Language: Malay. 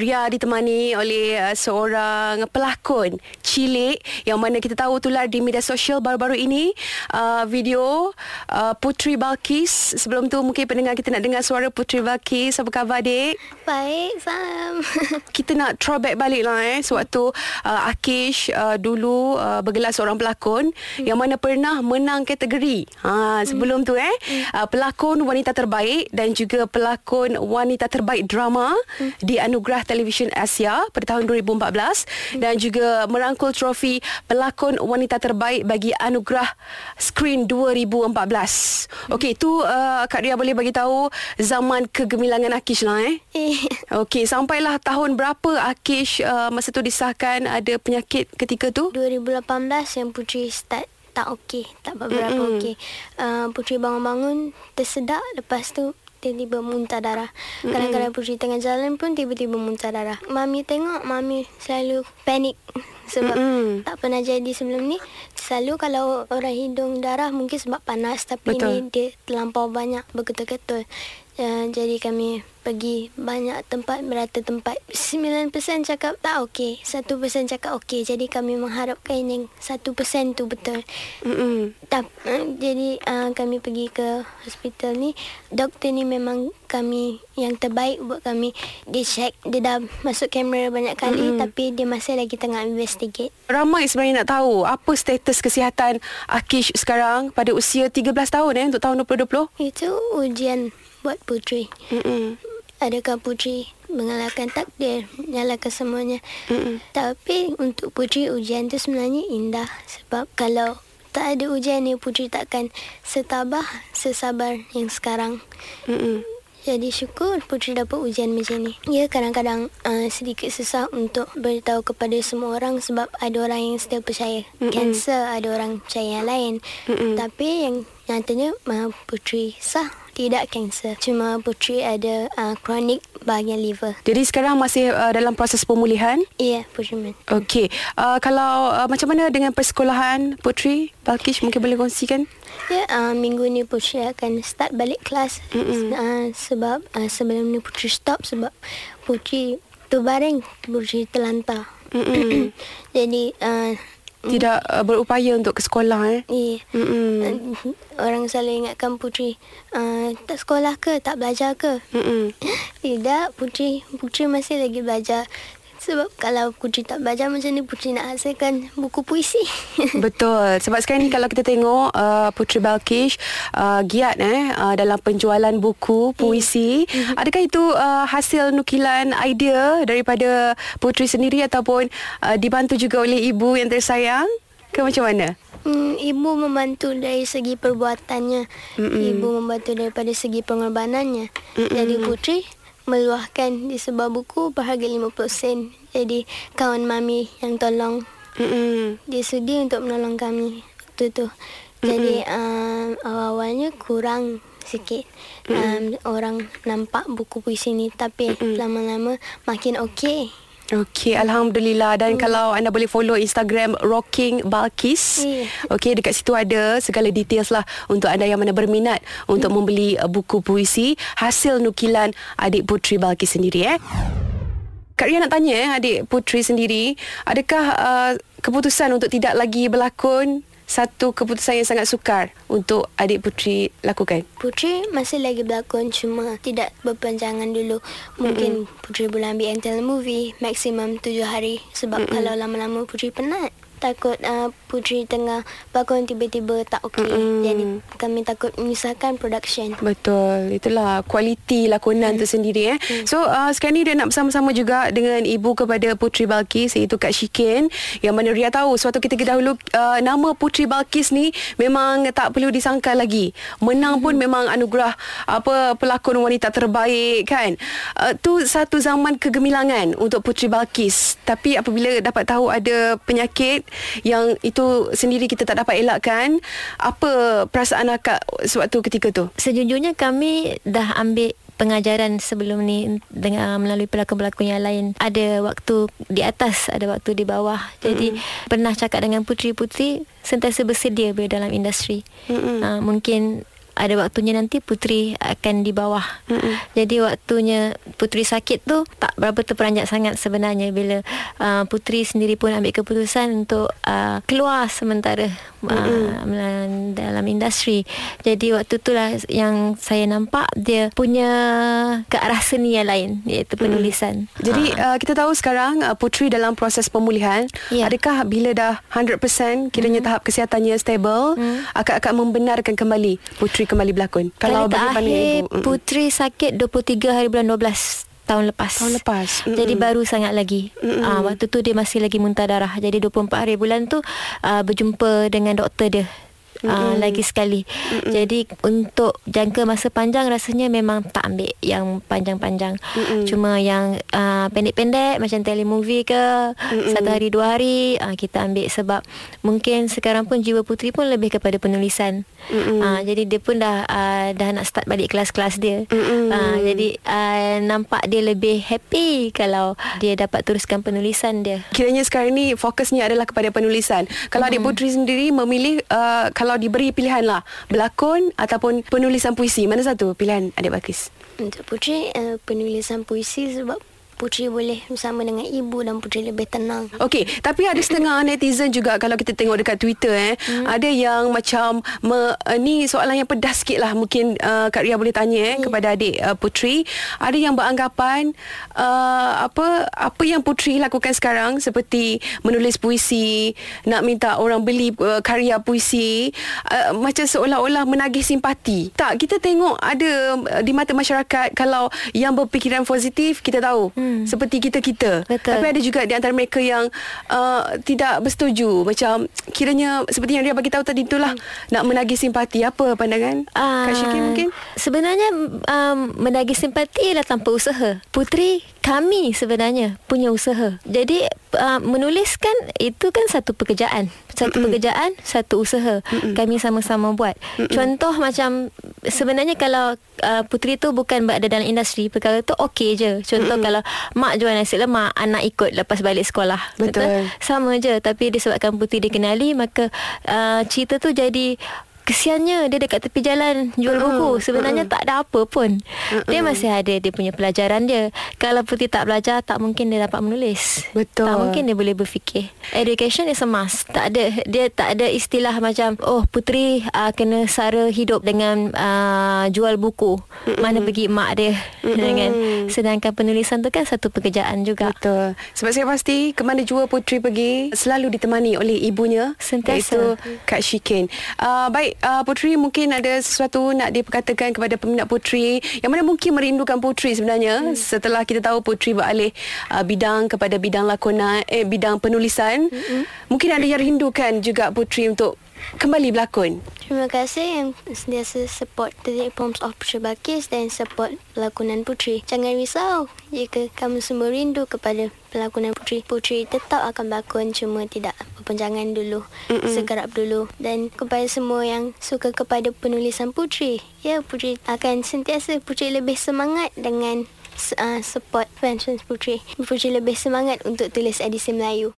Ria ditemani oleh uh, seorang pelakon cilik yang mana kita tahu tular di media sosial baru-baru ini uh, video uh, Putri Balkis. Sebelum tu mungkin pendengar kita nak dengar suara Putri Balkis. Apa khabar adik? Baik, salam. kita nak throwback balik lah eh sewaktu uh, Akish uh, dulu uh, bergelar seorang pelakon hmm. yang mana pernah menang kategori. Ha sebelum hmm. tu eh uh, pelakon wanita terbaik dan juga pelakon wanita terbaik drama hmm. di Anugerah Televisyen Asia pada tahun 2014 hmm. dan juga merangkul trofi pelakon wanita terbaik bagi Anugerah Screen 2014. Hmm. Okey, tu uh, Kak Ria boleh bagi tahu zaman kegemilangan Akish lah eh. Eh. Okey, sampailah tahun berapa Akish uh, masa tu disahkan ada penyakit ketika tu? 2018 yang Putri start tak okey, tak mm-hmm. okey. Uh, Putri bangun-bangun tersedak lepas tu tiba-tiba muntah darah. Kadang-kadang Putri tengah jalan pun tiba-tiba muntah darah. Mami tengok, Mami selalu panik sebab mm-hmm. tak pernah jadi sebelum ni. Selalu kalau orang hidung darah mungkin sebab panas tapi Betul. ni dia terlampau banyak betul-betul. Uh, jadi kami pergi banyak tempat merata tempat. 9% cakap tak okey 1% cakap okey. Jadi kami mengharapkan yang 1% tu betul. Mm uh, jadi uh, kami pergi ke hospital ni doktor ni memang kami yang terbaik buat kami. Dia check dia dah masuk kamera banyak kali mm tapi dia masih lagi tengah investigate. Ramai sebenarnya nak tahu apa status kesihatan Akish sekarang pada usia 13 tahun eh untuk tahun 2020 itu ujian buat Putri. Mm-mm. Adakah Putri mengalahkan takdir, menyalahkan semuanya. Mm-mm. Tapi untuk Putri ujian tu sebenarnya indah. Sebab kalau tak ada ujian ni Putri takkan setabah, sesabar yang sekarang. Mm-mm. Jadi syukur Putri dapat ujian macam ni. Ya kadang-kadang uh, sedikit susah untuk beritahu kepada semua orang sebab ada orang yang still percaya. Kanser ada orang percaya yang lain. Mm-mm. Tapi yang nyatanya uh, Putri sah tidak kanser. Cuma Putri ada uh, kronik bahagian liver. Jadi sekarang masih uh, dalam proses pemulihan? Ya, yeah, Putri. Okey. Uh, kalau uh, macam mana dengan persekolahan Putri? Balkish mungkin boleh kongsikan? Ya, yeah, uh, minggu ni Putri akan start balik kelas. Uh, sebab uh, sebelum ni Putri stop sebab Putri terbaring, Putri terlantar. Jadi uh, tidak uh, berupaya untuk ke sekolah eh. Iya. Mm-mm. Orang selalu ingatkan putri uh, tak sekolah ke, tak belajar ke? Mm-mm. Tidak, putri putri masih lagi belajar. Sebab kalau Putri tak belajar macam ni Putri nak hasilkan buku puisi Betul Sebab sekarang ni kalau kita tengok uh, Putri Balkish uh, Giat eh uh, Dalam penjualan buku puisi mm-hmm. Adakah itu uh, hasil nukilan idea Daripada Putri sendiri Ataupun uh, dibantu juga oleh ibu yang tersayang Ke macam mana? Hmm, ibu membantu dari segi perbuatannya Mm-mm. Ibu membantu daripada segi pengorbanannya Mm-mm. Jadi Putri meluahkan di sebuah buku berharga 50 sen. Jadi kawan mami yang tolong Mm-mm. dia sudi untuk menolong kami waktu tu. Jadi um, awal-awalnya kurang sikit um, orang nampak buku puisi ni tapi Mm-mm. lama-lama makin okey. Okey, Alhamdulillah. Dan hmm. kalau anda boleh follow Instagram Rocking Balkis. Yeah. Okey, dekat situ ada segala details lah untuk anda yang mana berminat hmm. untuk membeli uh, buku puisi hasil nukilan adik putri Balkis sendiri. Eh. Kak Ria nak tanya eh, adik putri sendiri. Adakah uh, keputusan untuk tidak lagi berlakon satu keputusan yang sangat sukar untuk adik putri lakukan? Putri masih lagi berlakon cuma tidak berpanjangan dulu. Mungkin mm-hmm. putri boleh ambil yang movie maksimum tujuh hari sebab mm-hmm. kalau lama-lama putri penat takut uh, putri tengah bangun tiba-tiba tak okey. Mm. Jadi kami takut menyusahkan production. Betul. Itulah kualiti lakonan mm. tu sendiri eh. Mm. So uh, sekarang ni dia nak bersama-sama juga dengan ibu kepada Putri Balkis iaitu Kak Shikin yang mana Ria tahu suatu ketika dahulu uh, nama Putri Balkis ni memang tak perlu disangka lagi. Menang mm. pun memang anugerah apa pelakon wanita terbaik kan. Uh, tu satu zaman kegemilangan untuk Putri Balkis. Tapi apabila dapat tahu ada penyakit yang itu sendiri kita tak dapat elakkan apa perasaan akak sewaktu ketika tu sejujurnya kami dah ambil pengajaran sebelum ni dengan melalui pelakon-pelakon yang lain ada waktu di atas ada waktu di bawah jadi mm-hmm. pernah cakap dengan putri-putri sentiasa bersedia berada dalam industri mm-hmm. uh, mungkin ada waktunya nanti Putri akan di bawah. Mm-mm. Jadi waktunya Putri sakit tu tak berapa terperanjat sangat sebenarnya bila uh, Putri sendiri pun ambil keputusan untuk uh, keluar sementara uh, dalam industri. Jadi waktu itulah yang saya nampak dia punya ke arah seni yang lain iaitu penulisan. Mm. Jadi uh, kita tahu sekarang uh, Putri dalam proses pemulihan. Yeah. Adakah bila dah 100% kiranya mm. tahap kesihatannya stable mm. akan membenarkan kembali Putri kembali berlakon? Kalau bagi pandang ibu. Putri sakit 23 hari bulan 12 tahun lepas. Tahun lepas. Mm-mm. Jadi baru sangat lagi. Uh, waktu tu dia masih lagi muntah darah. Jadi 24 hari bulan tu uh, berjumpa dengan doktor dia mm-hmm. uh, lagi sekali. Mm-hmm. Jadi untuk jangka masa panjang rasanya memang tak ambil yang panjang-panjang. Mm-hmm. Cuma yang uh, pendek-pendek macam telemovie ke mm-hmm. satu hari dua hari uh, kita ambil sebab mungkin sekarang pun jiwa putri pun lebih kepada penulisan. Mm-hmm. Uh, jadi dia pun dah uh, dah nak start balik kelas-kelas dia. Mm-hmm. Uh, jadi uh, nampak dia lebih happy kalau dia dapat teruskan penulisan dia. Kiranya sekarang ni fokusnya adalah kepada penulisan. Kalau mm-hmm. adik putri sendiri memilih uh, kalau kalau diberi pilihan lah. Berlakon ataupun penulisan puisi. Mana satu pilihan adik Bakis untuk putri uh, penulisan puisi sebab Putri boleh bersama dengan ibu dan Putri lebih tenang. Okey, tapi ada setengah netizen juga kalau kita tengok dekat Twitter eh, hmm. ada yang macam me, uh, ni soalan yang pedas sikit lah mungkin uh, Kak Ria boleh tanya eh hmm. kepada adik uh, Putri. Ada yang beranggapan uh, apa apa yang Putri lakukan sekarang seperti menulis puisi, nak minta orang beli uh, karya puisi uh, macam seolah-olah menagih simpati. Tak, kita tengok ada uh, di mata masyarakat kalau yang berfikiran positif kita tahu hmm hmm. seperti kita-kita. Betul. Tapi ada juga di antara mereka yang uh, tidak bersetuju. Macam kiranya seperti yang dia bagi tahu tadi itulah hmm. nak menagih simpati. Apa pandangan uh, Kak Syikir mungkin? Sebenarnya um, menagih simpati ialah tanpa usaha. Putri kami sebenarnya punya usaha. Jadi uh, menuliskan itu kan satu pekerjaan. Satu Mm-mm. pekerjaan, satu usaha. Mm-mm. Kami sama-sama buat. Mm-mm. Contoh macam sebenarnya kalau uh, putri tu bukan berada dalam industri, perkara tu okey je. Contoh Mm-mm. kalau mak jual nasi lemak, anak ikut lepas balik sekolah. Betul. Betul? Sama je tapi disebabkan putri dikenali maka uh, cerita tu jadi kesiannya dia dekat tepi jalan jual uh, buku. Sebenarnya uh, tak ada apa pun. Uh, dia masih ada dia punya pelajaran dia. Kalau putih tak belajar tak mungkin dia dapat menulis. Betul. Tak mungkin dia boleh berfikir. Education is a must. Tak ada dia tak ada istilah macam oh putri uh, kena sara hidup dengan uh, jual buku. Uh, mana pergi mak dia uh, dengan sedangkan penulisan tu kan satu pekerjaan juga. Betul. Sebab saya pasti ke mana jua putri pergi selalu ditemani oleh ibunya sentiasa. iaitu Kak Shikin. Uh, baik uh, Putri mungkin ada sesuatu nak diperkatakan kepada peminat Putri yang mana mungkin merindukan Putri sebenarnya hmm. setelah kita tahu Putri beralih uh, bidang kepada bidang lakonan eh bidang penulisan hmm. mungkin ada yang rindukan juga Putri untuk kembali berlakon. Terima kasih yang sentiasa support The Poems of Putri Bakis dan support pelakonan Putri. Jangan risau jika kamu semua rindu kepada pelakonan Putri. Putri tetap akan berlakon cuma tidak perpanjangan dulu. Mm-mm. Segarap dulu. Dan kepada semua yang suka kepada penulisan Putri. Ya, Putri akan sentiasa Putri lebih semangat dengan uh, support fans Putri. Putri lebih semangat untuk tulis edisi Melayu.